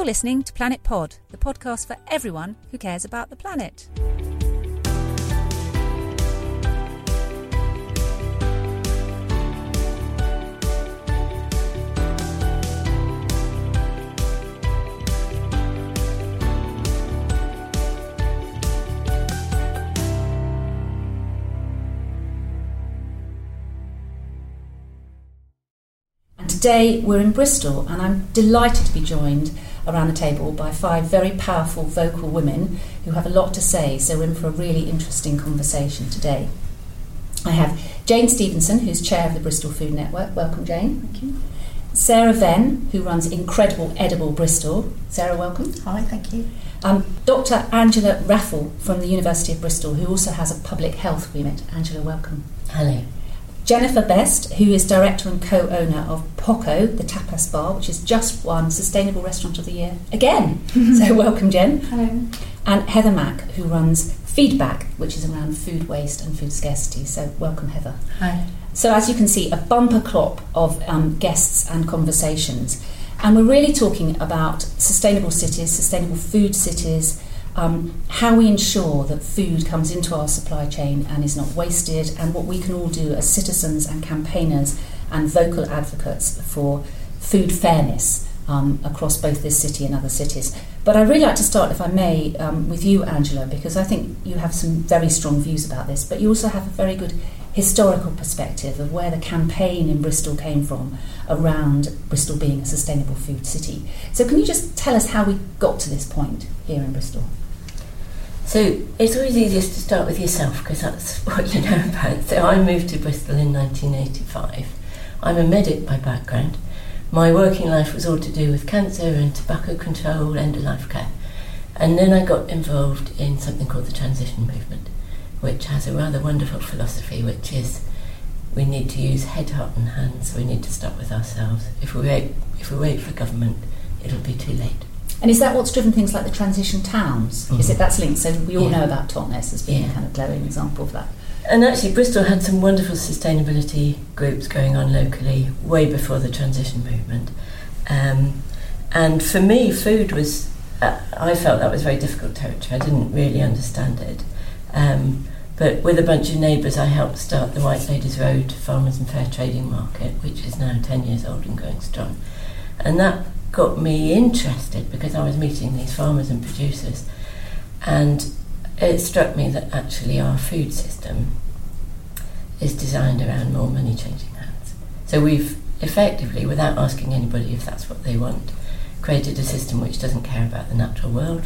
You're listening to Planet Pod, the podcast for everyone who cares about the planet. Today we're in Bristol, and I'm delighted to be joined around the table by five very powerful vocal women who have a lot to say. So we're in for a really interesting conversation today. I have Jane Stevenson, who's chair of the Bristol Food Network. Welcome, Jane. Thank you. Sarah Venn, who runs Incredible Edible Bristol. Sarah, welcome. Hi, thank you. Um, Dr. Angela Raffle from the University of Bristol, who also has a public health remit. Angela, welcome. Hello. Jennifer Best, who is director and co owner of Poco, the tapas bar, which has just won Sustainable Restaurant of the Year again. so, welcome, Jen. Hello. And Heather Mack, who runs Feedback, which is around food waste and food scarcity. So, welcome, Heather. Hi. So, as you can see, a bumper crop of um, guests and conversations. And we're really talking about sustainable cities, sustainable food cities, um, how we ensure that food comes into our supply chain and is not wasted, and what we can all do as citizens and campaigners and vocal advocates for food fairness um, across both this city and other cities. But I'd really like to start, if I may, um, with you, Angela, because I think you have some very strong views about this, but you also have a very good historical perspective of where the campaign in Bristol came from around Bristol being a sustainable food city. So, can you just tell us how we got to this point here in Bristol? So it's always easiest to start with yourself because that's what you know about. So I moved to Bristol in 1985. I'm a medic by background. My working life was all to do with cancer and tobacco control, end of life care. And then I got involved in something called the transition movement, which has a rather wonderful philosophy, which is we need to use head, heart, and hands. We need to start with ourselves. If we wait, if we wait for government, it'll be too late. And is that what's driven things like the transition towns? Mm-hmm. Is it that's linked? So we all Yeah. know about Totnes as being Yeah. a kind of glowing example of that. And actually, Bristol had some wonderful sustainability groups going on locally way before the transition movement. Um, and for me, food was, uh, I felt that was very difficult territory. I didn't really understand it. Um, but with a bunch of neighbours, I helped start the Whiteladies Road Farmers and Fair Trading Market, which is now 10 years old and going strong. And that got me interested because I was meeting these farmers and producers. And it struck me that actually our food system is designed around more money changing hands. So we've effectively, without asking anybody if that's what they want, created a system which doesn't care about the natural world,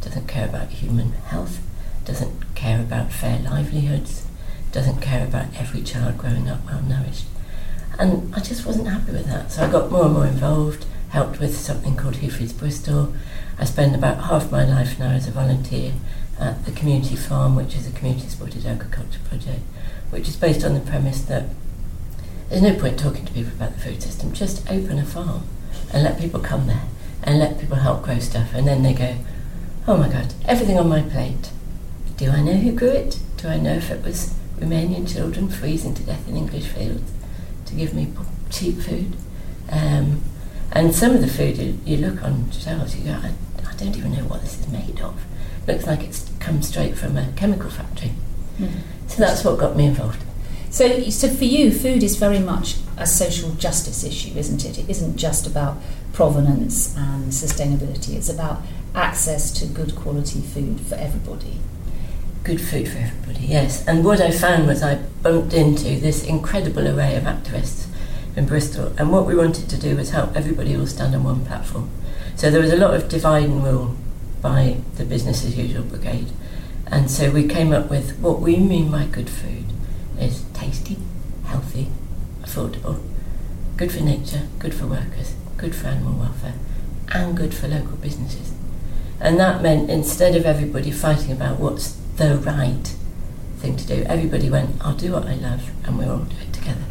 doesn't care about human health, doesn't care about fair livelihoods, doesn't care about every child growing up well nourished. And I just wasn't happy with that. So I got more and more involved, helped with something called Who Feeds Bristol. I spend about half my life now as a volunteer at the community farm, which is a community supported agriculture project, which is based on the premise that there's no point talking to people about the food system, just open a farm and let people come there and let people help grow stuff. And then they go, oh my God, everything on my plate. Do I know who grew it? Do I know if it was Romanian children freezing to death in English fields to give me cheap food? Um, and some of the food you, you look on shelves, you go, I, I don't even know what this is made of. Looks like it's come straight from a chemical factory. So that's what got me involved. So, so for you, food is very much a social justice issue, isn't it? It isn't just about provenance and sustainability. It's about access to good quality food for everybody. Good food for everybody, yes. And what I found was I bumped into this incredible array of activists in Bristol, and what we wanted to do was help everybody all stand on one platform. So there was a lot of divide and rule by the business as usual brigade. And so we came up with what we mean by good food is tasty, healthy, affordable, good for nature, good for workers, good for animal welfare, and good for local businesses. And that meant instead of everybody fighting about what's the right thing to do, everybody went, I'll do what I love, and we'll all do it together.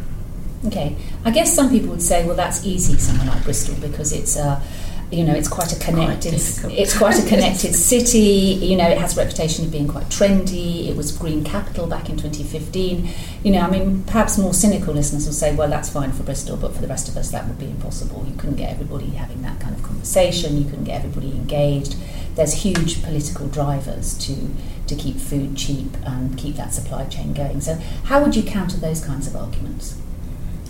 Okay, I guess some people would say, well, that's easy, somewhere like Bristol, because it's a, you know, it's quite a connected. difficult. it's quite a connected city. You know, it has a reputation of being quite trendy. It was green capital back in 2015. You know, I mean, perhaps more cynical listeners will say, well, that's fine for Bristol, but for the rest of us, that would be impossible. You couldn't get everybody having that kind of conversation. You couldn't get everybody engaged. There's huge political drivers to to keep food cheap and keep that supply chain going. So, how would you counter those kinds of arguments?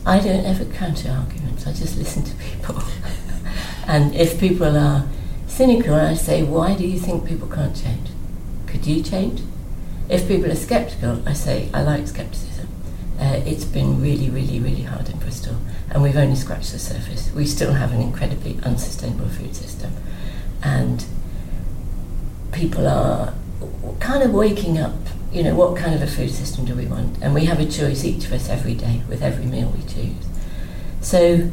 I don't ever counter arguments, I just listen to people. and if people are cynical, I say, why do you think people can't change? Could you change? If people are sceptical, I say, I like scepticism. Uh, it's been really, really, really hard in Bristol, and we've only scratched the surface. We still have an incredibly unsustainable food system, and people are kind of waking up. You know, what kind of a food system do we want? And we have a choice, each of us, every day, with every meal we choose. So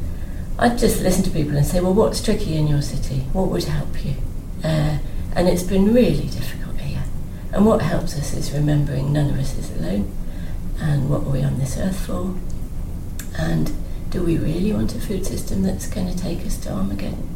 I'd just listen to people and say, well, what's tricky in your city? What would help you? Uh, and it's been really difficult here. And what helps us is remembering none of us is alone. And what are we on this earth for? And do we really want a food system that's going to take us to Armageddon?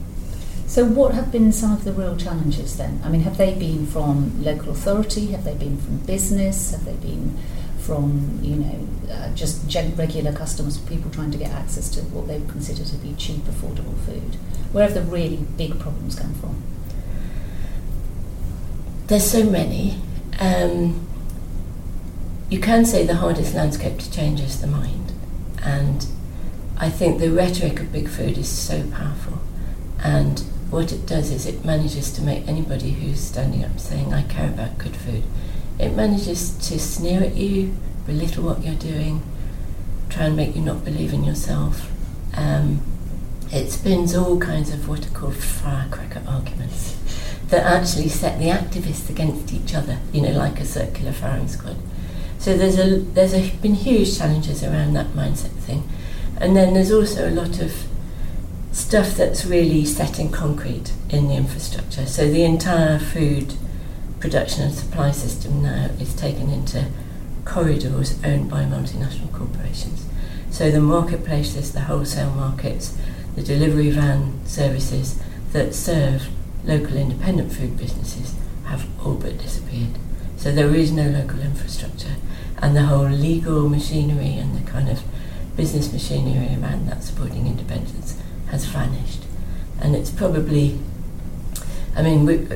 So, what have been some of the real challenges then? I mean, have they been from local authority? Have they been from business? Have they been from, you know, uh, just gen- regular customers, people trying to get access to what they consider to be cheap, affordable food? Where have the really big problems come from? There's so many. Um, you can say the hardest landscape to change is the mind. And I think the rhetoric of big food is so powerful. And what it does is it manages to make anybody who's standing up saying, I care about good food, it manages to sneer at you, belittle what you're doing, try and make you not believe in yourself. Um, it spins all kinds of what are called firecracker arguments that actually set the activists against each other, you know, like a circular firing squad. So there's a there's a, been huge challenges around that mindset thing, and then there's also a lot of stuff that's really set in concrete in the infrastructure. So the entire food production and supply system now is taken into corridors owned by multinational corporations. So the marketplaces, the wholesale markets, the delivery van services that serve local independent food businesses have all but disappeared. So there is no local infrastructure, and the whole legal machinery and the kind of business machinery around that supporting independence has vanished. And it's probably, I mean, we,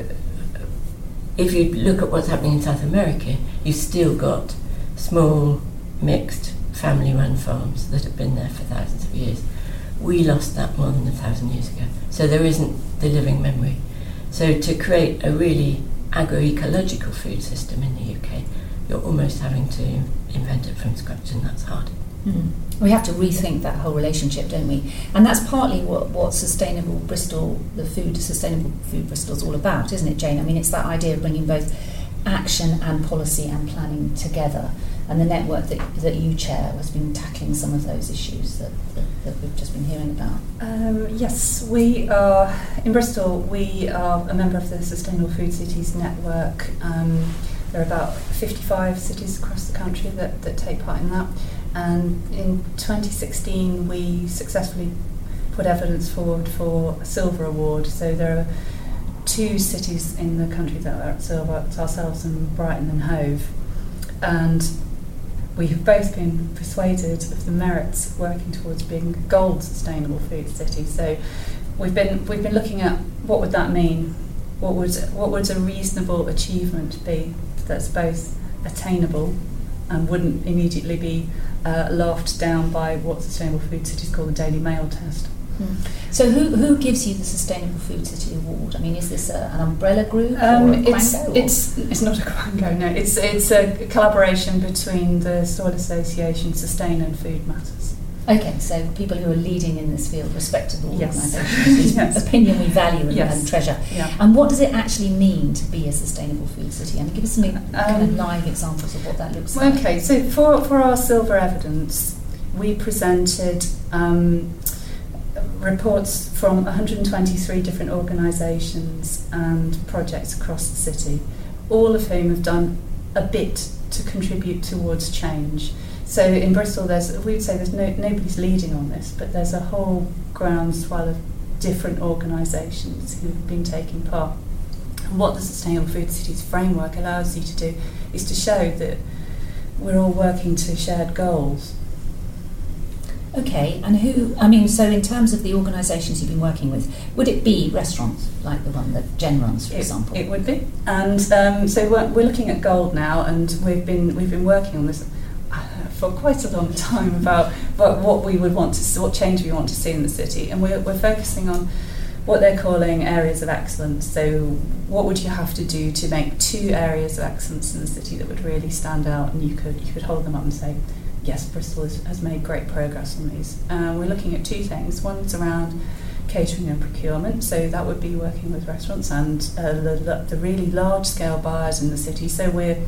if you look at what's happening in South America, you've still got small, mixed, family run farms that have been there for thousands of years. We lost that more than a thousand years ago. So there isn't the living memory. So to create a really agroecological food system in the UK, you're almost having to invent it from scratch, and that's hard. Mm. We have to rethink that whole relationship, don't we? And that's partly what, what Sustainable Bristol, the food, Sustainable Food Bristol is all about, isn't it, Jane? I mean, it's that idea of bringing both action and policy and planning together. And the network that, that you chair has been tackling some of those issues that, that, that we've just been hearing about. Um, yes, we are in Bristol. We are a member of the Sustainable Food Cities Network. Um, there are about 55 cities across the country that, that take part in that. And in 2016, we successfully put evidence forward for a silver award. So there are two cities in the country that are at silver, it's ourselves and Brighton and Hove. And we have both been persuaded of the merits of working towards being a gold sustainable food city. So we've been we've been looking at what would that mean? What would what would a reasonable achievement be that's both attainable and wouldn't immediately be uh, laughed down by what sustainable food cities call the Daily Mail test. Mm. So who, who gives you the Sustainable Food City Award? I mean, is this a, an umbrella group Um, it's Quango, it's it's not a quango. No, it's it's a collaboration between the Soil Association, Sustain, and Food Matters. Okay, so people who are leading in this field, respectable Yes. organisations Yes. opinion we value and, Yes. and treasure. Yeah. And what does it actually mean to be a sustainable food city? I mean, give us some kind of Um, live examples of what that looks like. Okay, so for, for our silver evidence, we presented um, reports from 123 different organisations and projects across the city, all of whom have done a bit to contribute towards change. So in Bristol, there's we would say there's no, nobody's leading on this, but there's a whole groundswell of different organisations who've been taking part. And what the Sustainable Food Cities framework allows you to do is to show that we're all working to shared goals. Okay, and who, I mean, so in terms of the organisations you've been working with, would it be restaurants like the one that Jen runs, for it, example? It would be. And um, so we're, we're looking at gold now, and we've been, we've been working on this for quite a long time about, about what we would want to what change we want to see in the city. And we're, we're focusing on what they're calling areas of excellence. So, what would you have to do to make two areas of excellence in the city that would really stand out, and you could you could hold them up and say, yes, Bristol has, has made great progress on these. Uh, we're looking at two things. One's around catering and procurement, so that would be working with restaurants and uh, the, the really large scale buyers in the city. So we're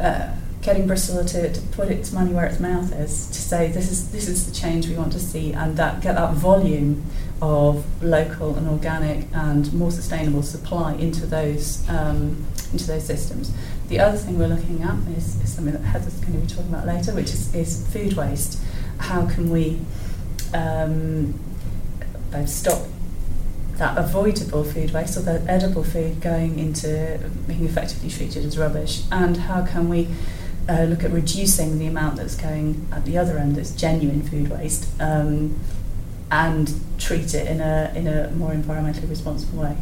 uh, getting Bristol to, to put its money where its mouth is, to say this is this is the change we want to see, and that get that volume of local and organic and more sustainable supply into those um, into those systems. The other thing we're looking at is, is something that Heather's going to be talking about later, which is, is food waste. How can we um, both stop that avoidable food waste or the edible food going into being effectively treated as rubbish, and how can we uh, look at reducing the amount that's going at the other end that's genuine food waste um, and treat it in a, in a more environmentally responsible way.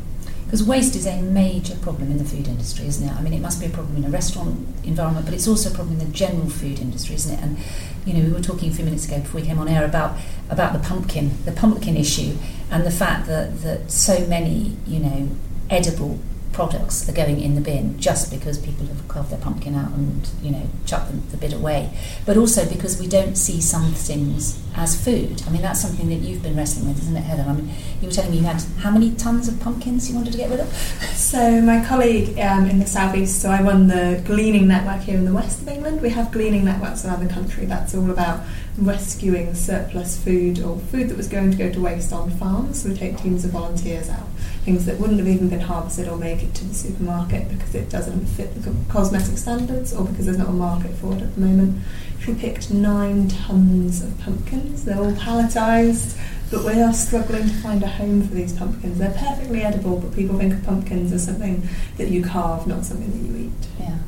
Because waste is a major problem in the food industry, isn't it? I mean, it must be a problem in a restaurant environment, but it's also a problem in the general food industry, isn't it? And you know, we were talking a few minutes ago before we came on air about about the pumpkin, the pumpkin issue, and the fact that that so many, you know, edible products are going in the bin just because people have carved their pumpkin out and you know chucked the, the bit away, but also because we don't see some things as food. I mean that's something that you've been wrestling with, isn't it, Heather? I mean you were telling me you had how many tons of pumpkins you wanted to get rid of? So my colleague um, in the southeast, so I run the gleaning network here in the west of England. We have gleaning networks around the country. That's all about rescuing surplus food or food that was going to go to waste on farms. So we take teams of volunteers out things that wouldn't have even been harvested or make it to the supermarket because it doesn't fit the cosmetic standards or because there's not a market for it at the moment. We picked nine tons of pumpkins. They're all palletised, but we are struggling to find a home for these pumpkins. They're perfectly edible, but people think of pumpkins as something that you carve, not something that you eat. Yeah.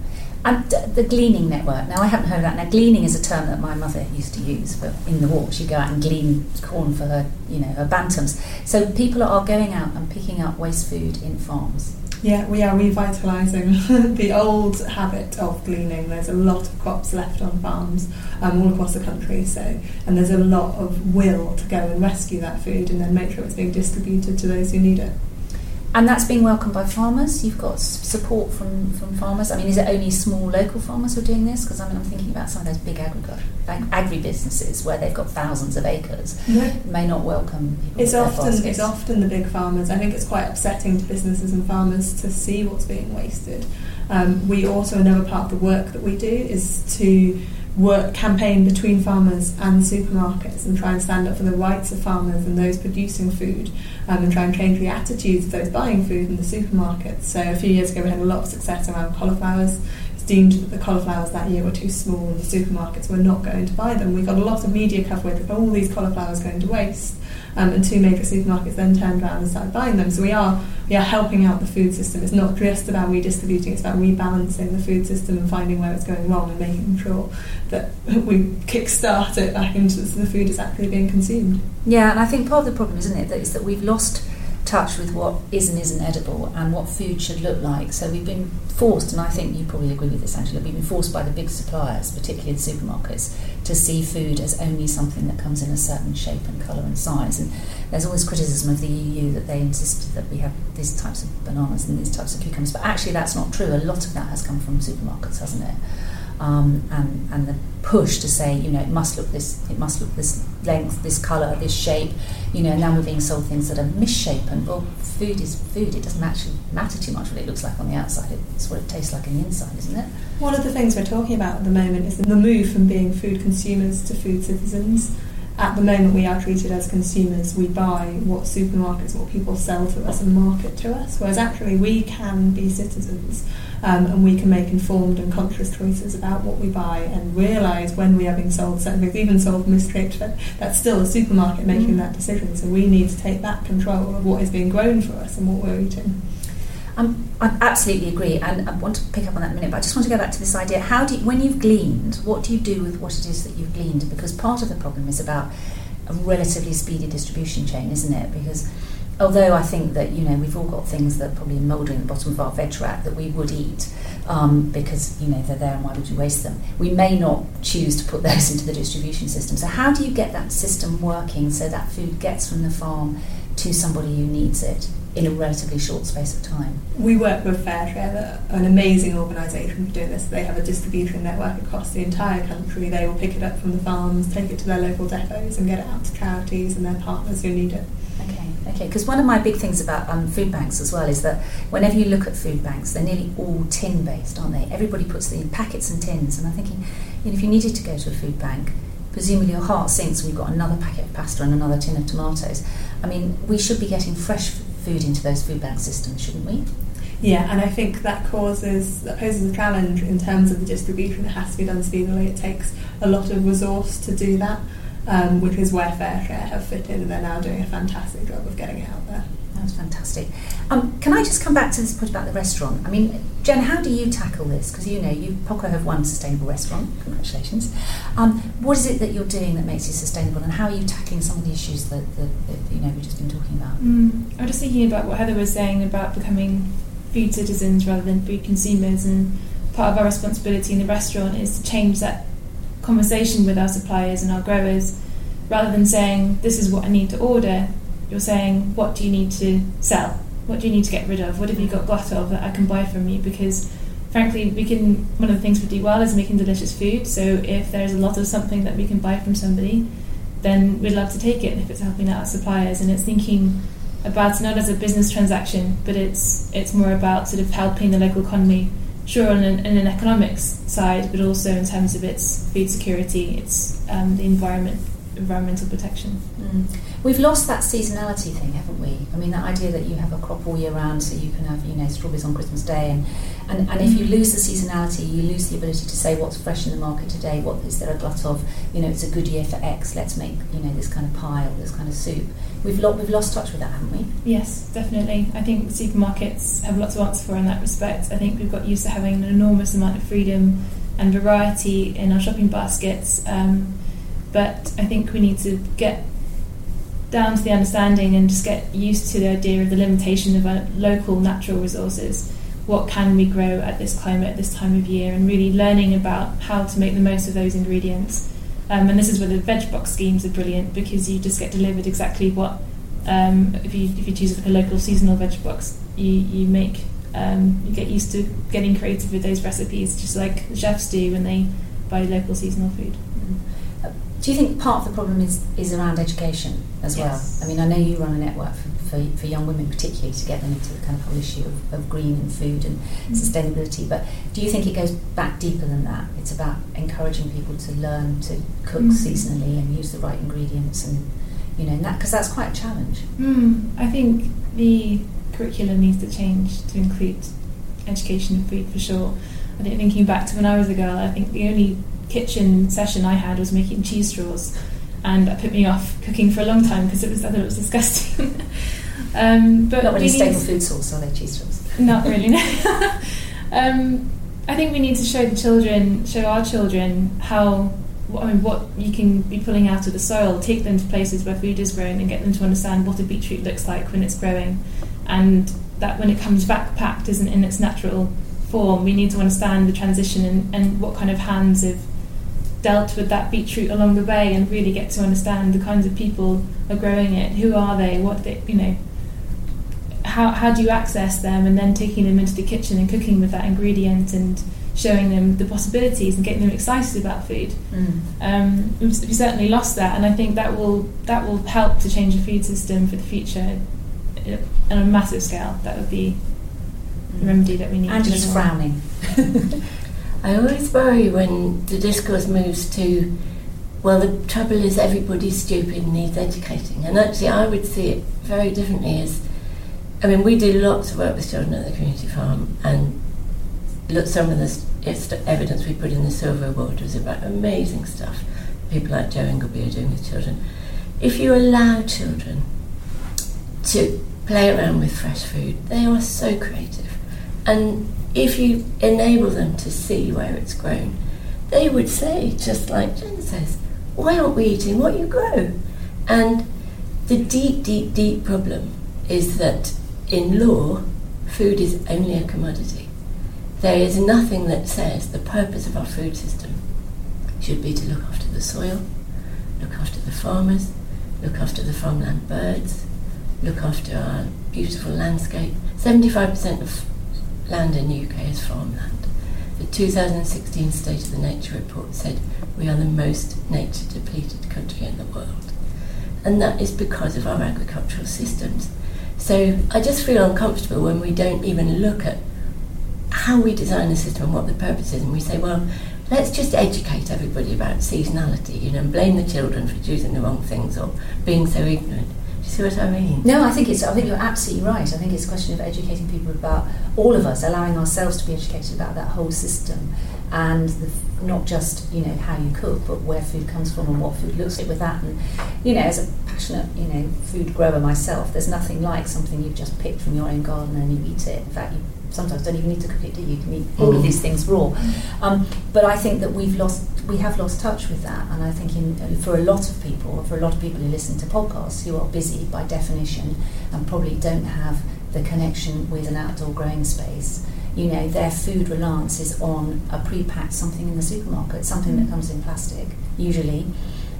And the gleaning network. Now, I haven't heard of that. Now, gleaning is a term that my mother used to use. But in the war, she'd go out and glean corn for her, you know, her bantams. So people are going out and picking up waste food in farms. Yeah, we are revitalising the old habit of gleaning. There's a lot of crops left on farms um, all across the country, so and there's a lot of will to go and rescue that food and then make sure it's being distributed to those who need it. And that's being welcomed by farmers. You've got support from, from farmers. I mean, is it only small local farmers who are doing this? Because I mean, I'm thinking about some of those big agriculture, agri businesses where they've got thousands of acres. Yeah. May not welcome people. It's often baskets. it's often the big farmers. I think it's quite upsetting to businesses and farmers to see what's being wasted. Um, we also another part of the work that we do is to work campaign between farmers and supermarkets and try and stand up for the rights of farmers and those producing food um, and try and change the attitudes of those buying food in the supermarkets. So a few years ago we had a lot of success around cauliflowers. It's deemed that the cauliflowers that year were too small and the supermarkets were not going to buy them. We got a lot of media coverage of all these cauliflowers going to waste um, and two major supermarkets then turned around and started buying them. So we are we are helping out the food system. It's not just about redistributing; it's about rebalancing the food system and finding where it's going wrong and making sure that we kickstart it back into the food is actually being consumed. Yeah, and I think part of the problem, isn't it, that is that we've lost touch with what is and isn't edible and what food should look like. So we've been forced, and I think you probably agree with this, Angela, we've been forced by the big suppliers, particularly the supermarkets, to see food as only something that comes in a certain shape and colour and size. And there's always criticism of the EU that they insisted that we have these types of bananas and these types of cucumbers, but actually that's not true. A lot of that has come from supermarkets, hasn't it? Um, and and the push to say you know it must look this it must look this length this color this shape. You know now we're being sold things that are misshapen. Well food is food. It doesn't actually matter too much what it looks like on the outside. It's what it tastes like on the inside isn't it? One of the things we're talking about at the moment is the move from being food consumers to food citizens. At the moment we are treated as consumers. We buy what supermarkets what people sell to us and market to us whereas actually we can be citizens Um, and we can make informed and conscious choices about what we buy and realise when we are being sold certain things, even sold this that's still a supermarket making mm. that decision. So we need to take that control of what is being grown for us and what we're eating. Um, I absolutely agree, and I want to pick up on that in a minute. But I just want to go back to this idea: how do you, when you've gleaned, what do you do with what it is that you've gleaned? Because part of the problem is about a relatively speedy distribution chain, isn't it? Because although I think that you know we've all got things that probably mouldering at the bottom of our veg rack that we would eat um, because you know they're there and why would you waste them? We may not choose to put those into the distribution system. So how do you get that system working so that food gets from the farm to somebody who needs it? in a relatively short space of time. We work with FareShare, an amazing organisation for doing this. They have a distribution network across the entire country. They will pick it up from the farms, take it to their local depots, and get it out to charities and their partners who need it. Okay. Because one of my big things about um, food banks as well is that whenever you look at food banks, they're nearly all tin based, aren't they? Everybody puts the packets and tins, and I'm thinking, you know, if you needed to go to a food bank, presumably your heart sinks when you've got another packet of pasta and another tin of tomatoes. I mean, we should be getting fresh food into those food bank systems, shouldn't we? Yeah, and I think that causes that poses a challenge in terms of the distribution. It has to be done speedily. It takes a lot of resource to do that, um, which is where FareShare have fitted, and they're now doing a fantastic job of getting it out there. That's fantastic. Um, can I just come back to this point about the restaurant? I mean, Jen, how do you tackle this? Because you know, you POCO have won sustainable restaurant. Congratulations. Um, what is it that you're doing that makes you sustainable, and how are you tackling some of the issues that, that, that you know we've just been talking about? Mm, I'm just thinking about what Heather was saying about becoming food citizens rather than food consumers, and part of our responsibility in the restaurant is to change that conversation with our suppliers and our growers, rather than saying this is what I need to order you're saying, what do you need to sell? What do you need to get rid of? What have you got glut of that I can buy from you? Because frankly, we can. One of the things we do well is making delicious food. So if there's a lot of something that we can buy from somebody, then we'd love to take it And if it's helping out our suppliers. And it's thinking about not as a business transaction, but it's it's more about sort of helping the local economy. Sure, on an, an economics side, but also in terms of its food security, its um, the environment environmental protection. Mm. We've lost that seasonality thing, haven't we? I mean, that idea that you have a crop all year round, so you can have, you know, strawberries on Christmas Day, and, and, and if you mm. lose the seasonality, you lose the ability to say what's fresh in the market today, what is there a glut of, you know, it's a good year for X, let's make, you know, this kind of pie or this kind of soup. We've, lo- we've lost touch with that, haven't we? Yes, definitely. I think supermarkets have lots to answer for in that respect. I think we've got used to having an enormous amount of freedom and variety in our shopping baskets. Um, but I think we need to get down to the understanding and just get used to the idea of the limitation of our local natural resources. What can we grow at this climate, at this time of year, and really learning about how to make the most of those ingredients. Um, and this is where the veg box schemes are brilliant because you just get delivered exactly what um, if you if you choose like a local seasonal veg box, you you make um, you get used to getting creative with those recipes, just like chefs do when they buy local seasonal food. Do you think part of the problem is, is around education as yes. well? I mean, I know you run a network for, for, for, young women, particularly to get them into the kind of whole issue of, of green and food and mm-hmm. sustainability. But do you think it goes back deeper than that? It's about encouraging people to learn to cook mm-hmm. seasonally and use the right ingredients, and you know, because that, that's quite a challenge. Mm, I think the curriculum needs to change to include education of food for sure. I think thinking back to when I was a girl, I think the only kitchen session I had was making cheese straws, and that put me off cooking for a long time because it was I thought it was disgusting. um, but not really staple food source, are they cheese straws? Not really. No. um, I think we need to show the children, show our children how. I mean, what you can be pulling out of the soil, take them to places where food is grown, and get them to understand what a beetroot looks like when it's growing, and that when it comes back packed isn't in its natural form. We need to understand the transition and, and what kind of hands have dealt with that beetroot along the way and really get to understand the kinds of people are growing it. Who are they? What they, you know? How how do you access them? And then taking them into the kitchen and cooking with that ingredient and showing them the possibilities and getting them excited about food. Mm. Um, we certainly lost that, and I think that will that will help to change the food system for the future on a massive scale. That would be the remedy that we need. Angela's frowning. I always worry when the discourse moves to, well, the trouble is everybody's stupid and needs educating. And actually, I would see it very differently as, I mean, we do lots of work with children at the community farm, and look, some of the evidence we put in the Silver Award was about amazing stuff people like Jo Ingleby are doing with children. If you allow children to play around with fresh food, they are so creative. And if you enable them to see where it's grown, they would say, just like Jen says, why aren't we eating what you grow? And the deep, deep, deep problem is that in law, food is only a commodity. There is nothing that says the purpose of our food system should be to look after the soil, look after the farmers, look after the farmland birds, look after our beautiful landscape. 75% of land in the UK is farmland. The 2016 State of the Nature report said we are the most nature depleted country in the world. And that is because of our agricultural systems. So I just feel uncomfortable when we don't even look at how we design a system and what the purpose is, and we say, well, let's just educate everybody about seasonality, you know, and blame the children for choosing the wrong things or being so ignorant. See what I mean? No, I think it's. I think you're absolutely right. I think it's a question of educating people about all of us, allowing ourselves to be educated about that whole system, and the, not just you know how you cook, but where food comes from and what food looks like with that. And you know, as a passionate you know food grower myself, there's nothing like something you've just picked from your own garden and you eat it. In fact, you sometimes don't even need to cook it, do you? You can eat all of Mm. these things raw. Um, but I think that we've lost, we have lost touch with that, and I think in, for a lot of people, for a lot of people who listen to podcasts who are busy by definition and probably don't have the connection with an outdoor growing space, you know, their food reliance is on a pre-packed something in the supermarket, something that comes in plastic, usually,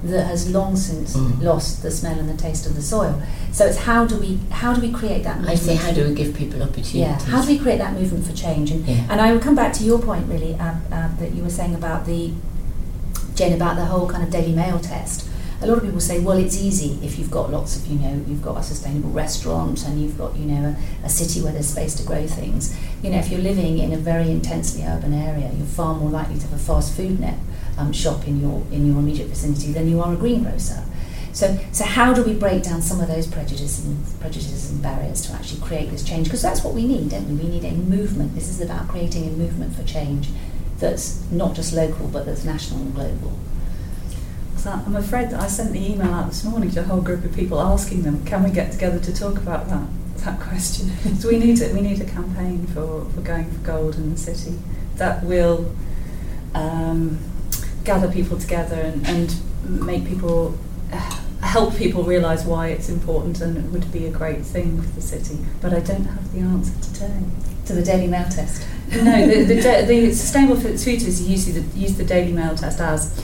that has long since Mm. lost the smell and the taste of the soil. So it's how do we how do we create that? I say, how do we give people opportunities? Yeah, how do we create that movement for change? And, Yeah. and I will come back to your point, really, uh, uh, that you were saying about the, Jane, about the whole kind of Daily Mail test. A lot of people say, well, it's easy if you've got lots of, you know, you've got a sustainable restaurant and you've got, you know, a, a city where there's space to grow things. You know, if you're living in a very intensely urban area, you're far more likely to have a fast food net um, shop in your in your immediate vicinity than you are a greengrocer. So, so how do we break down some of those prejudices and prejudices and barriers to actually create this change? Because that's what we need, don't we? We need a movement. This is about creating a movement for change that's not just local, but that's national and global. So I'm afraid that I sent the email out this morning to a whole group of people asking them, can we get together to talk about that that question? so we need. We need a campaign for, for going for gold in the city that will um, gather people together and, and make people help people realise why it's important and it would be a great thing for the city. But I don't have the answer today. To the Daily Mail test. no, the, the, the Sustainable Food Cities use the, use the Daily Mail test as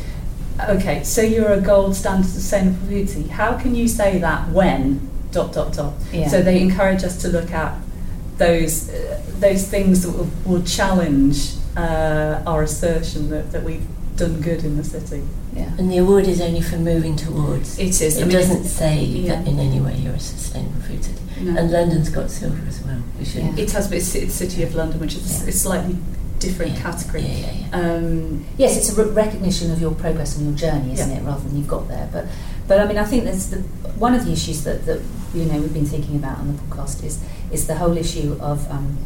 okay, so you're a gold standard sustainable food city. How can you say that when dot dot dot? Yeah. So they encourage us to look at those uh, those things that will, will challenge uh, our assertion that, that we've done good in the city. yeah. And the award is only for moving towards. It is. It doesn't say yeah. that in any way you're a sustainable food city. No. And London's got silver as well. We should. Yeah. it has, but it's, it's City of London, which is Yeah. a slightly different Yeah. category. Yeah. Um, Yes, it's a re- recognition of your progress and your journey, isn't it, rather than you've got there. But, but I mean, I think there's the one of the issues that, that you know we've been thinking about on the podcast is is the whole issue of um,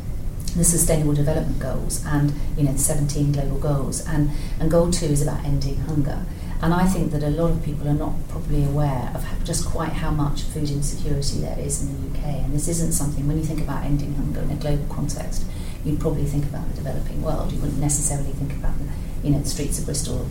the Sustainable Development Goals and you know the 17 global goals and and goal two is about ending hunger. And I think that a lot of people are not probably aware of just quite how much food insecurity there is in the UK. And this isn't something when you think about ending hunger in a global context, you'd probably think about the developing world. You wouldn't necessarily think about the, you know, the streets of Bristol,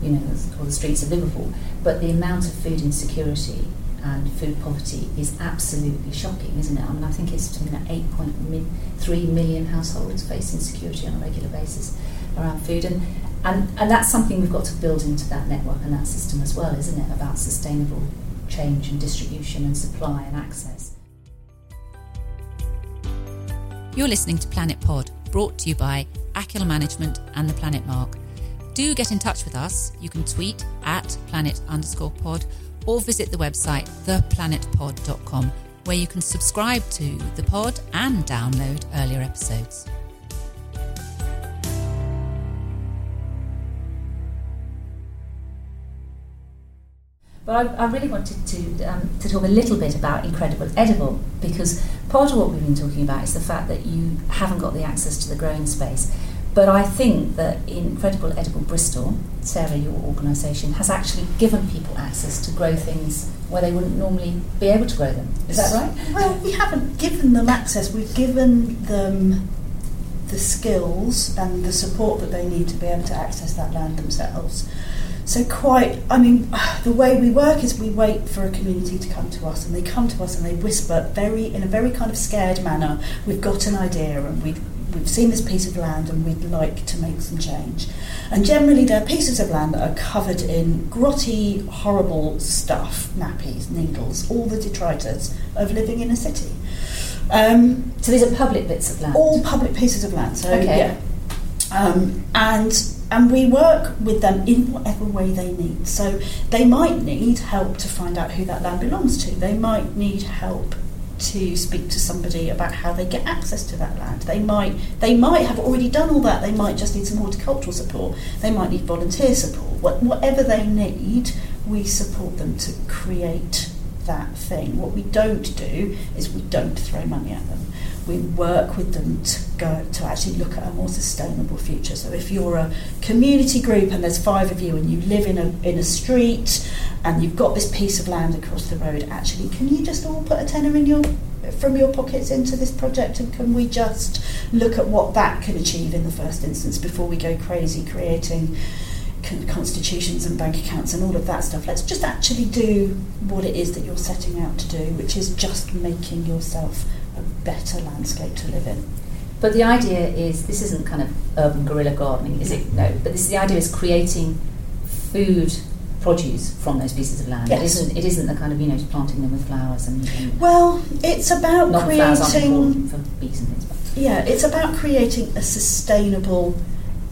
you know, or the streets of Liverpool. But the amount of food insecurity and food poverty is absolutely shocking, isn't it? I mean, I think it's something like 8.3 million households face insecurity on a regular basis around food. And, and, and that's something we've got to build into that network and that system as well, isn't it? About sustainable change and distribution and supply and access. You're listening to Planet Pod, brought to you by Akil Management and the Planet Mark. Do get in touch with us. You can tweet at planet underscore pod or visit the website theplanetpod.com where you can subscribe to the pod and download earlier episodes. But I, I really wanted to um, to talk a little bit about Incredible Edible because part of what we've been talking about is the fact that you haven't got the access to the growing space. But I think that Incredible Edible Bristol, Sarah, your organisation, has actually given people access to grow things where they wouldn't normally be able to grow them. Is that right? Well, we haven't given them access. We've given them the skills and the support that they need to be able to access that land themselves. So quite, I mean, the way we work is we wait for a community to come to us, and they come to us and they whisper very in a very kind of scared manner. We've got an idea, and we've we've seen this piece of land, and we'd like to make some change. And generally, they're pieces of land that are covered in grotty, horrible stuff, nappies, needles, all the detritus of living in a city. Um, so these are public bits of land. All public pieces of land. So okay. yeah. Um, and and we work with them in whatever way they need. So they might need help to find out who that land belongs to. They might need help to speak to somebody about how they get access to that land. They might they might have already done all that. They might just need some horticultural support. They might need volunteer support. What, whatever they need, we support them to create that thing. What we don't do is we don't throw money at them we work with them to go to actually look at a more sustainable future. So if you're a community group and there's five of you and you live in a in a street and you've got this piece of land across the road, actually can you just all put a tenner in your from your pockets into this project and can we just look at what that can achieve in the first instance before we go crazy creating constitutions and bank accounts and all of that stuff. Let's just actually do what it is that you're setting out to do, which is just making yourself a better landscape to live in. But the idea is this isn't kind of urban guerrilla gardening, is it? No. But this the idea is creating food produce from those pieces of land. Yes. It isn't. It isn't the kind of you know planting them with flowers and. and well, it's about not creating. Flowers aren't important for bees and things. But. Yeah, it's about creating a sustainable,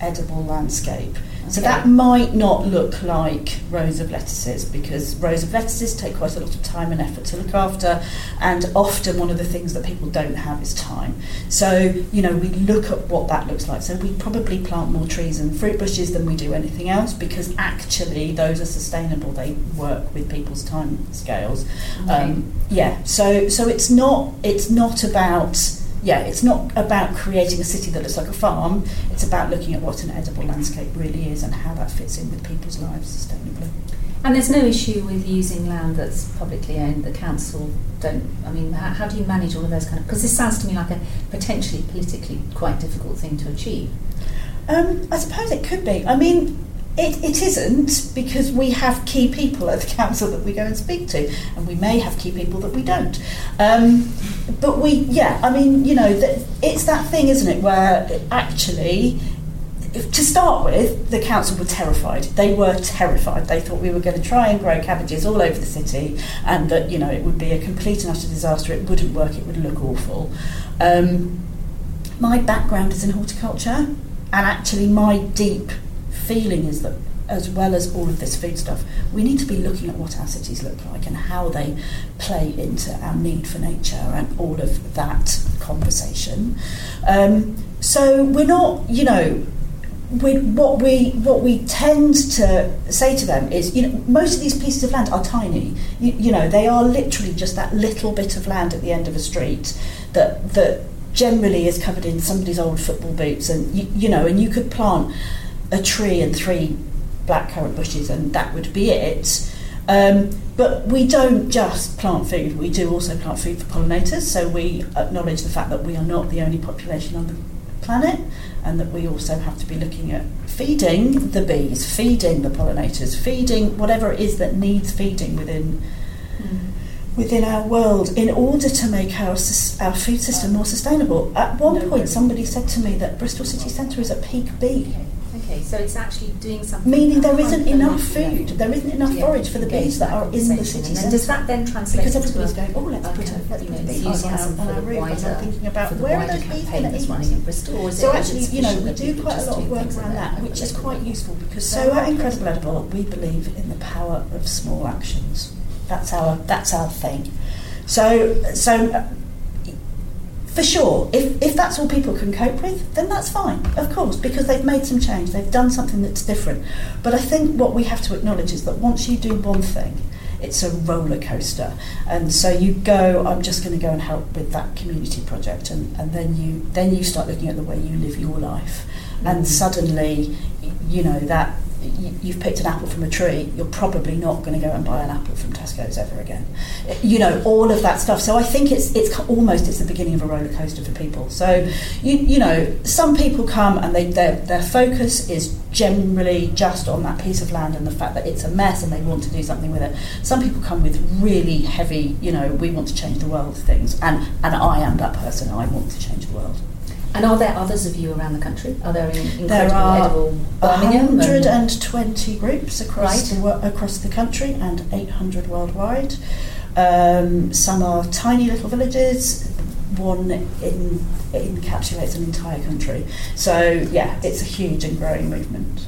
edible landscape. So Okay. that might not look like rows of lettuces because rows of lettuces take quite a lot of time and effort to look after, and often one of the things that people don't have is time. So, you know, we look at what that looks like. So we probably plant more trees and fruit bushes than we do anything else because actually those are sustainable. They work with people's time scales. Um, yeah, so so it's not it's not about yeah, it's not about creating a city that looks like a farm. It's about looking at what an edible landscape really is and how that fits in with people's lives sustainably. And there's no issue with using land that's publicly owned. The council don't. I mean, how, how do you manage all of those kind of? Because this sounds to me like a potentially politically quite difficult thing to achieve. Um, I suppose it could be. I mean, it, it isn't because we have key people at the council that we go and speak to, and we may have key people that we don't. Um, but we, yeah, I mean, you know, that it's that thing, isn't it, where actually. To start with, the council were terrified. They were terrified. They thought we were going to try and grow cabbages all over the city, and that you know it would be a complete and utter disaster. It wouldn't work. It would look awful. Um, my background is in horticulture, and actually, my deep feeling is that, as well as all of this food stuff, we need to be looking at what our cities look like and how they play into our need for nature and all of that conversation. Um, so we're not, you know. We, what we what we tend to say to them is, you know, most of these pieces of land are tiny. You, you know, they are literally just that little bit of land at the end of a street that that generally is covered in somebody's old football boots, and you, you know, and you could plant a tree and three blackcurrant bushes, and that would be it. Um, but we don't just plant food, we do also plant food for pollinators, so we acknowledge the fact that we are not the only population on the planet, and that we also have to be looking at feeding the bees, feeding the pollinators, feeding whatever it is that needs feeding within within our world in order to make our, our food system more sustainable. At one point, somebody said to me that Bristol city centre is at peak bee. Okay, so it's actually doing something. Meaning there isn't enough food, there isn't enough Yeah, forage for the bees that are in the city And does that then translate Because everybody's going, oh, let's a put a, let's you put know, bee on our, on our roof, and I'm thinking about where are those bees going to eat? running in Bristol, So actually, you know, we do quite a lot of work around that, which is quite useful because so at Incredible Edible we believe in the power of small actions. That's our that's our thing. So so for sure, if, if that's all people can cope with, then that's fine, of course, because they've made some change, they've done something that's different. But I think what we have to acknowledge is that once you do one thing, it's a roller coaster. And so you go, I'm just going to go and help with that community project, and, and then you then you start looking at the way you live your life. and mm-hmm. suddenly, you know that y- you've picked an apple from a tree, you're probably not going to go and buy an apple from Tesco's ever again. You know all of that stuff. So I think it's it's almost it's the beginning of a roller coaster for people. So you you know some people come and they their their focus is generally just on that piece of land and the fact that it's a mess and they want to do something with it. Some people come with really heavy, you know, we want to change the world things, and and I am that person. I want to change the world. And are there others of you around the country? Are there in, incredible, There are edible Birmingham? and- 120 groups across Right. the wo- across the country and 800 worldwide. Um, some are tiny little villages. One in, encapsulates an entire country. So yeah, it's a huge and growing movement.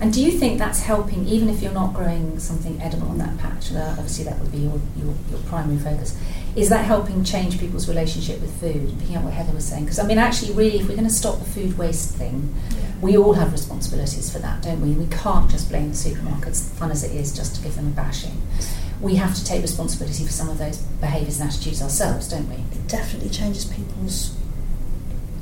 And do you think that's helping, even if you're not growing something edible on that patch? Obviously, that would be your, your, your primary focus. Is that helping change people's relationship with food? Picking up what Heather was saying, because I mean, actually, really, if we're going to stop the food waste thing, we all have responsibilities for that, don't we? We can't just blame the supermarkets, fun as it is, just to give them a bashing. We have to take responsibility for some of those behaviours and attitudes ourselves, don't we? It definitely changes people's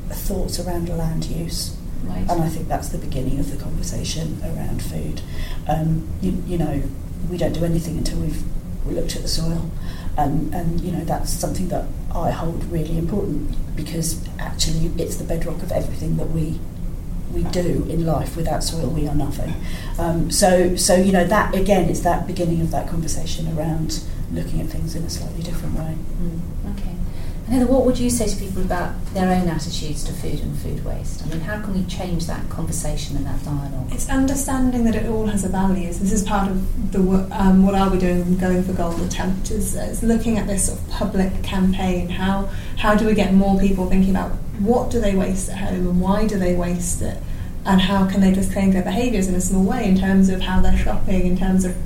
thoughts around land use. Right. And I think that's the beginning of the conversation around food. Um, you, you know, we don't do anything until we've looked at the soil, and, and you know that's something that I hold really important because actually it's the bedrock of everything that we we do in life. Without soil, we are nothing. Um, so, so you know that again, it's that beginning of that conversation around looking at things in a slightly different way. Mm, Heather, what would you say to people about their own attitudes to food and food waste? I mean, how can we change that conversation and that dialogue? It's understanding that it all has a value. This is part of the um, what I'll be doing in going for gold attempt is, is looking at this sort of public campaign. How how do we get more people thinking about what do they waste at home and why do they waste it? And how can they just change their behaviours in a small way in terms of how they're shopping, in terms of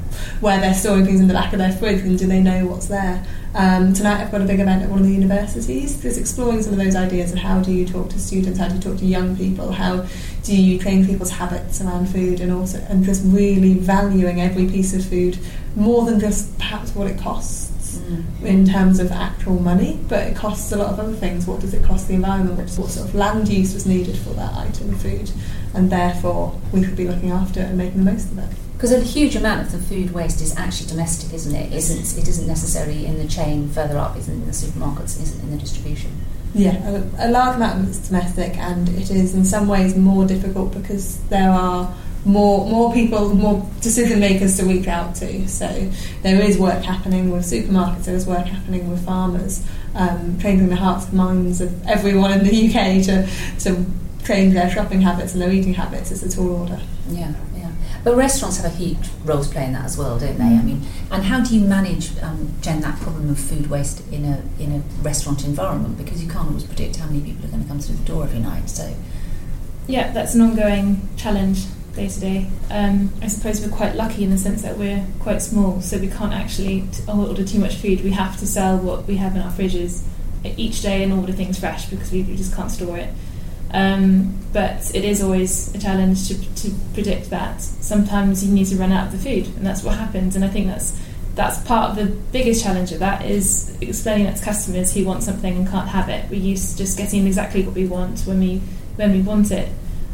where they're storing things in the back of their fridge, and do they know what's there? Um, tonight I've got a big event at one of the universities that's exploring some of those ideas of how do you talk to students, how do you talk to young people, how do you change people's habits around food, and also and just really valuing every piece of food more than just perhaps what it costs Mm. in terms of actual money, but it costs a lot of other things. What does it cost the environment? What, what sort of land use was needed for that item of food? And therefore, we should be looking after it and making the most of it. Because a huge amount of the food waste is actually domestic, isn't it? Isn't it isn't necessarily in the chain further up, isn't in the supermarkets, isn't in the distribution. Yeah, a, a large amount of it's domestic, and it is in some ways more difficult because there are more more people, more decision makers to reach out to. So there is work happening with supermarkets. There is work happening with farmers, um, changing the hearts and minds of everyone in the UK to to change their shopping habits and their eating habits. It's a tall order. Yeah, yeah. But restaurants have a huge role to play in that as well, don't they? I mean, and how do you manage, um, Jen, that problem of food waste in a in a restaurant environment? Because you can't always predict how many people are going to come through the door every night. So, Yeah, that's an ongoing challenge day to day. Um, I suppose we're quite lucky in the sense that we're quite small, so we can't actually t- order too much food. We have to sell what we have in our fridges each day and order things fresh because we, we just can't store it. Um, but it is always a challenge to, to predict that. Sometimes you need to run out of the food, and that's what happens. And I think that's that's part of the biggest challenge of that is explaining that to customers who want something and can't have it. We're used to just getting exactly what we want when we when we want it,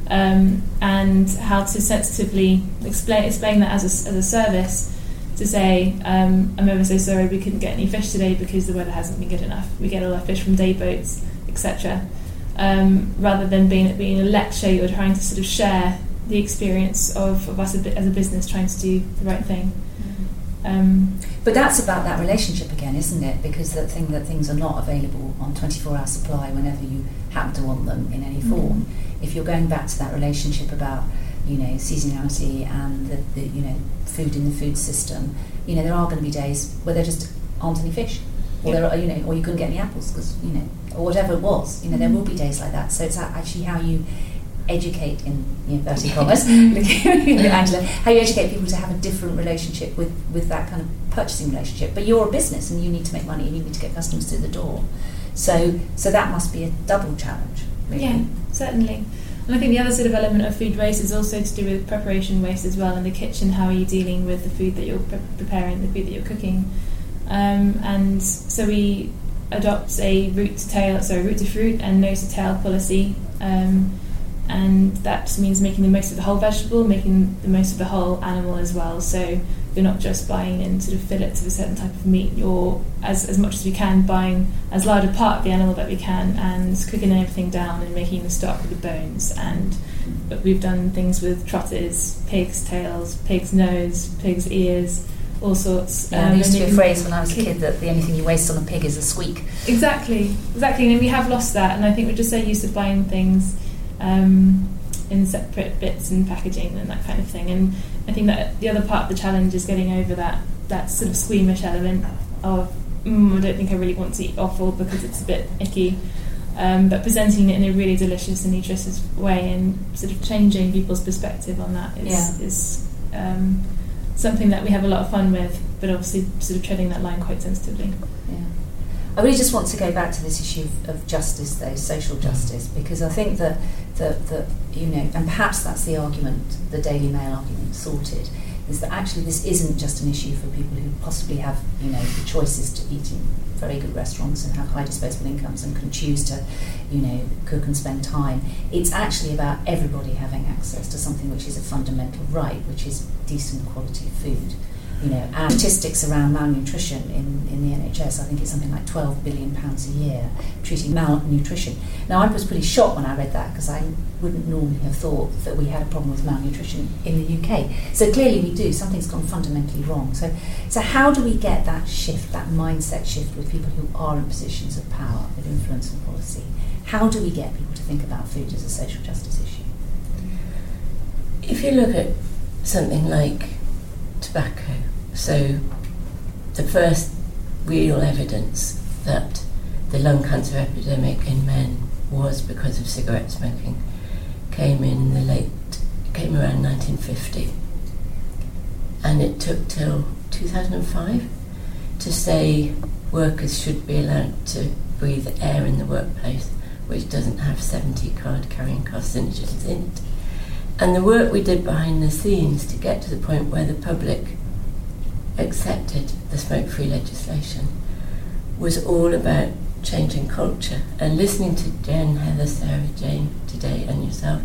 um, and how to sensitively explain explain that as a, as a service to say, um, I'm ever so sorry we couldn't get any fish today because the weather hasn't been good enough. We get all our fish from day boats, etc. Um, rather than being it being a lecture, you're trying to sort of share the experience of, of us as a business trying to do the right thing. Um, but that's about that relationship again, isn't it? Because the thing that things are not available on 24-hour supply whenever you happen to want them in any form. If you're going back to that relationship about you know seasonality and the, the you know food in the food system, you know there are going to be days where there just aren't any fish, or there are you know, or you couldn't get any apples because you know, or whatever it was. You know, there mm. will be days like that. So it's actually how you educate in inverted commas, Angela, how you educate people to have a different relationship with, with that kind of purchasing relationship. But you're a business and you need to make money and you need to get customers through the door. So so that must be a double challenge. Really. Yeah, certainly. And I think the other sort of element of food waste is also to do with preparation waste as well in the kitchen. How are you dealing with the food that you're pre- preparing, the food that you're cooking? Um, and so we adopt a root to tail, sorry, root to fruit and nose to tail policy. Um, and that means making the most of the whole vegetable, making the most of the whole animal as well. So you're not just buying in sort of fillets of a certain type of meat. You're as as much as we can buying as large a part of the animal that we can and cooking everything down and making the stock with the bones. And but we've done things with trotters, pigs' tails, pig's nose, pig's ears. All sorts. Yeah, Um, there used to be a phrase when I was a kid that the only thing you waste on a pig is a squeak. Exactly, exactly. And we have lost that, and I think we're just so used to buying things um, in separate bits and packaging and that kind of thing. And I think that the other part of the challenge is getting over that that sort of squeamish element of mm, I don't think I really want to eat offal because it's a bit icky. Um, but presenting it in a really delicious and nutritious way and sort of changing people's perspective on that is, Yeah. is um, something that we have a lot of fun with, but obviously sort of treading that line quite sensitively. Yeah. I really just want to go back to this issue of, of justice, though, social justice, because I think that, that, that, you know, and perhaps that's the argument, the Daily Mail argument sorted, is that actually this isn't just an issue for people who possibly have, you know, the choices to eat in very good restaurants and have high disposable incomes and can choose to, you know, cook and spend time. It's actually about everybody having access to something which is a fundamental right, which is decent quality food you know, statistics around malnutrition in, in the NHS, I think it's something like 12 billion pounds a year treating malnutrition. Now, I was pretty shocked when I read that because I wouldn't normally have thought that we had a problem with malnutrition in the UK. So clearly we do. Something's gone fundamentally wrong. So, so how do we get that shift, that mindset shift with people who are in positions of power, with influence and policy? How do we get people to think about food as a social justice issue? If you look at something like tobacco, so the first real evidence that the lung cancer epidemic in men was because of cigarette smoking came in the late came around 1950 and it took till 2005 to say workers should be allowed to breathe air in the workplace which doesn't have 70 card carrying carcinogens in it? And the work we did behind the scenes to get to the point where the public accepted the smoke free legislation was all about changing culture. And listening to Jen, Heather, Sarah, Jane today, and yourself,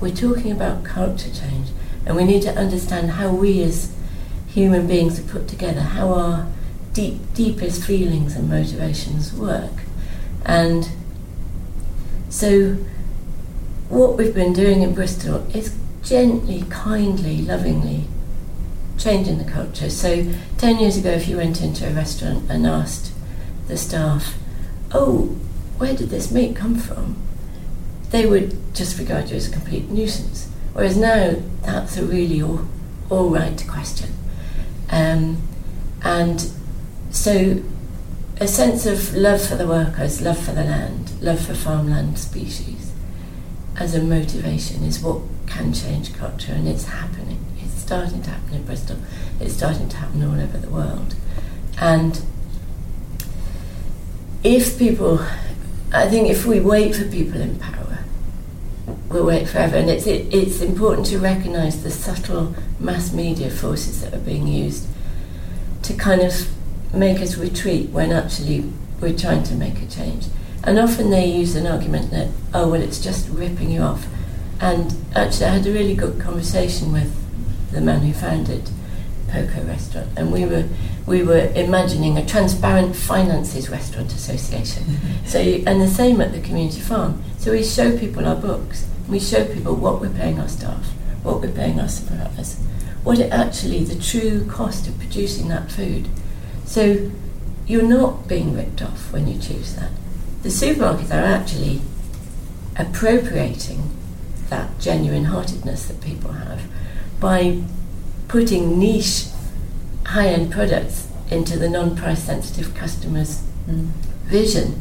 we're talking about culture change. And we need to understand how we as human beings are put together, how our deep, deepest feelings and motivations work. And so, what we've been doing in Bristol is gently, kindly, lovingly changing the culture. So, 10 years ago, if you went into a restaurant and asked the staff, Oh, where did this meat come from? They would just regard you as a complete nuisance. Whereas now, that's a really all, all right question. Um, and so, a sense of love for the workers, love for the land, love for farmland species as a motivation is what can change culture, and it's happening. Starting to happen in Bristol. It's starting to happen all over the world. And if people, I think if we wait for people in power, we'll wait forever. And it's, it, it's important to recognise the subtle mass media forces that are being used to kind of make us retreat when actually we're trying to make a change. And often they use an argument that, oh, well, it's just ripping you off. And actually, I had a really good conversation with the man who founded Poco Restaurant, and we were we were imagining a transparent finances restaurant association. Mm-hmm. So, you, and the same at the community farm. So we show people our books. We show people what we're paying our staff, what we're paying our suppliers, what it actually the true cost of producing that food. So you're not being ripped off when you choose that. The supermarkets are actually appropriating that genuine heartedness that people have by putting niche high end products into the non price sensitive customers' Mm. vision.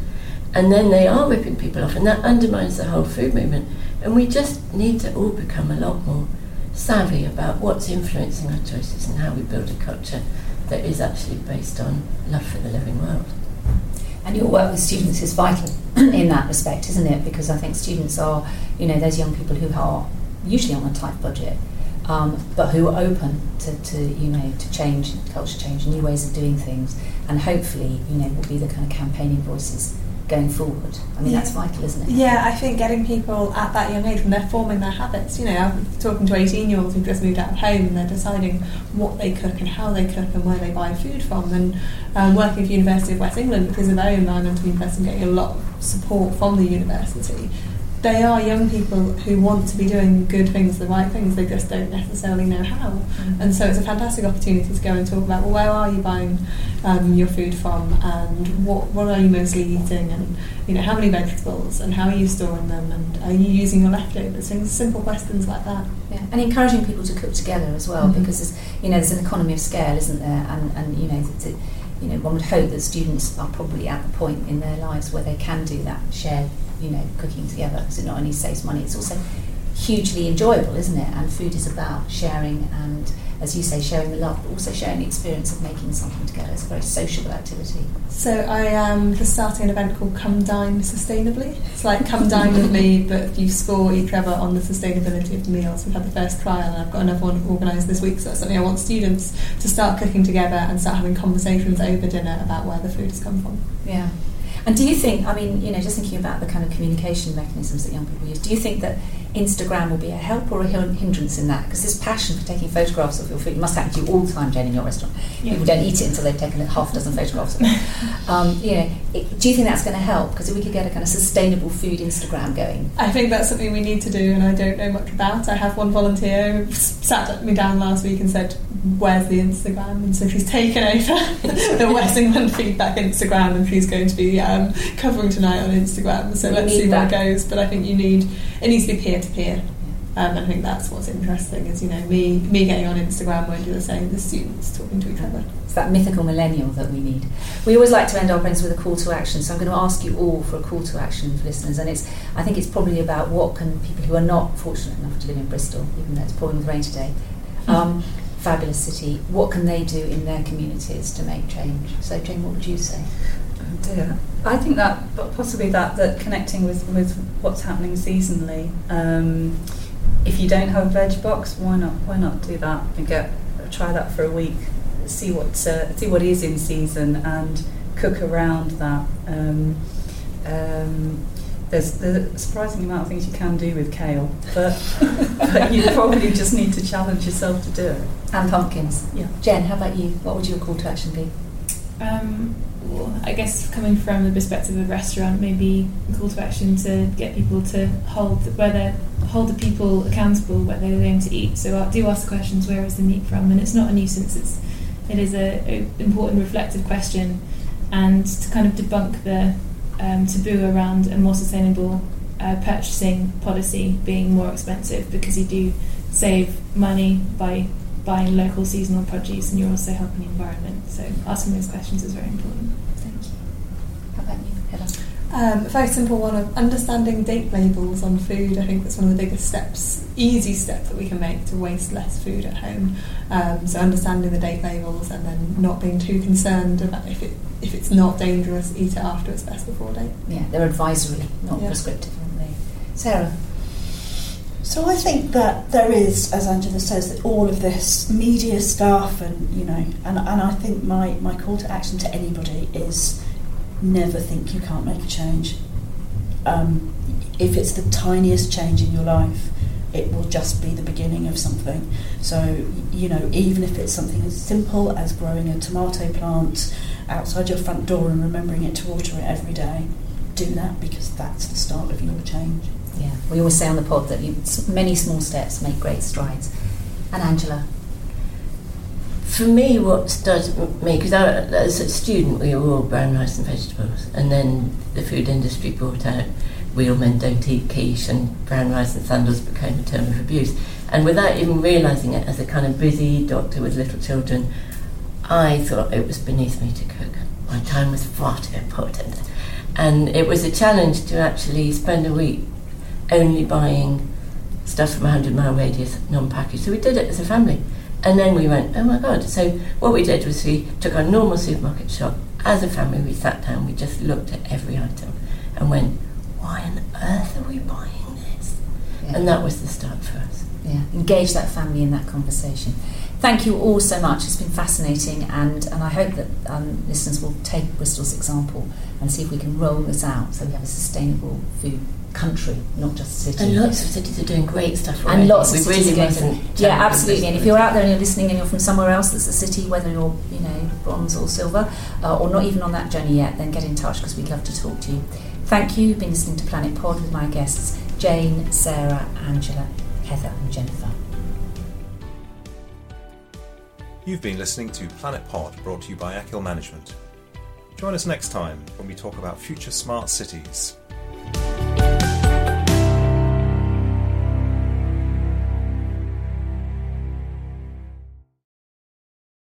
And then they are ripping people off, and that undermines the whole food movement. And we just need to all become a lot more savvy about what's influencing our choices and how we build a culture that is actually based on love for the living world. And your work with students is vital in that respect, isn't it? Because I think students are, you know, those young people who are usually on a tight budget, um, but who are open to, to, you know, to change, culture change, new ways of doing things, and hopefully, you know, will be the kind of campaigning voices going forward. I mean, Yeah. that's vital, isn't it? Yeah, I think getting people at that young age when they're forming their habits, you know, I'm talking to 18 year olds who've just moved out of home and they're deciding what they cook and how they cook and where they buy food from. And um, working with University of West England, is a very environmentally university and getting a lot of support from the university, they are young people who want to be doing good things, the right things, they just don't necessarily know how. And so it's a fantastic opportunity to go and talk about well, where are you buying um, your food from, and what what are you mostly eating, and you know how many vegetables, and how are you storing them, and are you using your leftovers? Things simple questions like that. Yeah, and encouraging people to cook together as well, Mhm. because you know there's an economy of scale, isn't there? And and you know, to, you know, one would hope that students are probably at the point in their lives where they can do that shared, you know, cooking together. Because it not only saves money, it's also hugely enjoyable, isn't it? And food is about sharing and, as you say, sharing the love, but also sharing the experience of making something together. It's a very sociable activity. So I am just starting an event called Come Dine Sustainably. It's like Come Dine with me, but you score each other on the sustainability of the meals. We've had the first trial, and I've got another one organised this week. So that's something I want students to start cooking together and start having conversations over dinner about where the food has come from. Yeah. And do you think, I mean, you know, just thinking about the kind of communication mechanisms that young people use, do you think that Instagram will be a help or a hindrance in that? Because this passion for taking photographs of your food must happen to you all the time, Jane, in your restaurant. Yeah. People don't eat it until they've taken a half dozen photographs of it. Um, you know, it, do you think that's going to help? Because if we could get a kind of sustainable food Instagram going. I think that's something we need to do, and I don't know much about. I have one volunteer who sat me down last week and said, "Where's the Instagram?" And so she's taken over the West England feedback Instagram, and she's going to be um, covering tonight on Instagram. So We let's see where it goes. But I think you need it needs to be peer to peer. Um, I think that's what's interesting. Is you know me me getting on Instagram won't do the same. The students talking to each other. It's that mythical millennial that we need. We always like to end our brings with a call to action, so I'm going to ask you all for a call to action for listeners. And it's, I think it's probably about what can people who are not fortunate enough to live in Bristol, even though it's pouring with rain today, um, fabulous city, what can they do in their communities to make change? So, Jane, what would you say? Dear. I think that but possibly that that connecting with with what's happening seasonally. Um, if you don't have a veg box, why not why not do that and get try that for a week, see what uh, see what is in season and cook around that. Um, um, there's the surprising amount of things you can do with kale, but but you probably just need to challenge yourself to do it. And pumpkins. Yeah. Jen, how about you? What would your call to action be? Um, well, I guess coming from the perspective of a restaurant, maybe a call to action to get people to hold whether hold the people accountable where they're going to eat. So uh, do ask the questions: where is the meat from? And it's not a nuisance. It's it is a, a important reflective question, and to kind of debunk the um, taboo around a more sustainable uh, purchasing policy being more expensive because you do save money by buying local seasonal produce and you're also helping the environment. So asking those questions is very important. Thank you. How about you, Heather? Um, a very simple one of understanding date labels on food. I think that's one of the biggest steps, easy steps that we can make to waste less food at home. Um, so understanding the date labels and then not being too concerned about if it if it's not dangerous, eat it after it's best before date. Yeah, they're advisory, not Yeah. prescriptive, aren't they? Sarah? So I think that there is, as Angela says, that all of this media stuff, and you know, and, and I think my, my call to action to anybody is never think you can't make a change. Um, if it's the tiniest change in your life, it will just be the beginning of something. So you know, even if it's something as simple as growing a tomato plant outside your front door and remembering it to water it every day, do that because that's the start of your change. Yeah, we always say on the pod that you, many small steps make great strides. And Angela? For me, what started me, because as a student we were all brown rice and vegetables, and then the food industry brought out Real Men don't eat quiche, and brown rice and sandals became a term of abuse. And without even realising it, as a kind of busy doctor with little children, I thought it was beneath me to cook. My time was far too important. And it was a challenge to actually spend a week only buying stuff from a 100 mile radius, non packaged. So we did it as a family. And then we went, oh my God. So what we did was we took our normal supermarket shop. As a family, we sat down, we just looked at every item and went, why on earth are we buying this? Yeah. And that was the start for us. Yeah, engage that family in that conversation. thank you all so much. It's been fascinating, and, and I hope that um, listeners will take Bristol's example and see if we can roll this out so we have a sustainable food country, not just a city. And lots of cities are doing great stuff and lots of we cities really are going mustn't to, yeah, absolutely. And if you're out there and you're listening and you're from somewhere else that's a city, whether you're you know bronze or silver, uh, or not even on that journey yet, then get in touch because we'd love to talk to you. Thank you. You've been listening to Planet Pod with my guests Jane, Sarah, Angela, Heather, and Jennifer. You've been listening to Planet Pod, brought to you by Akil Management. Join us next time when we talk about future smart cities.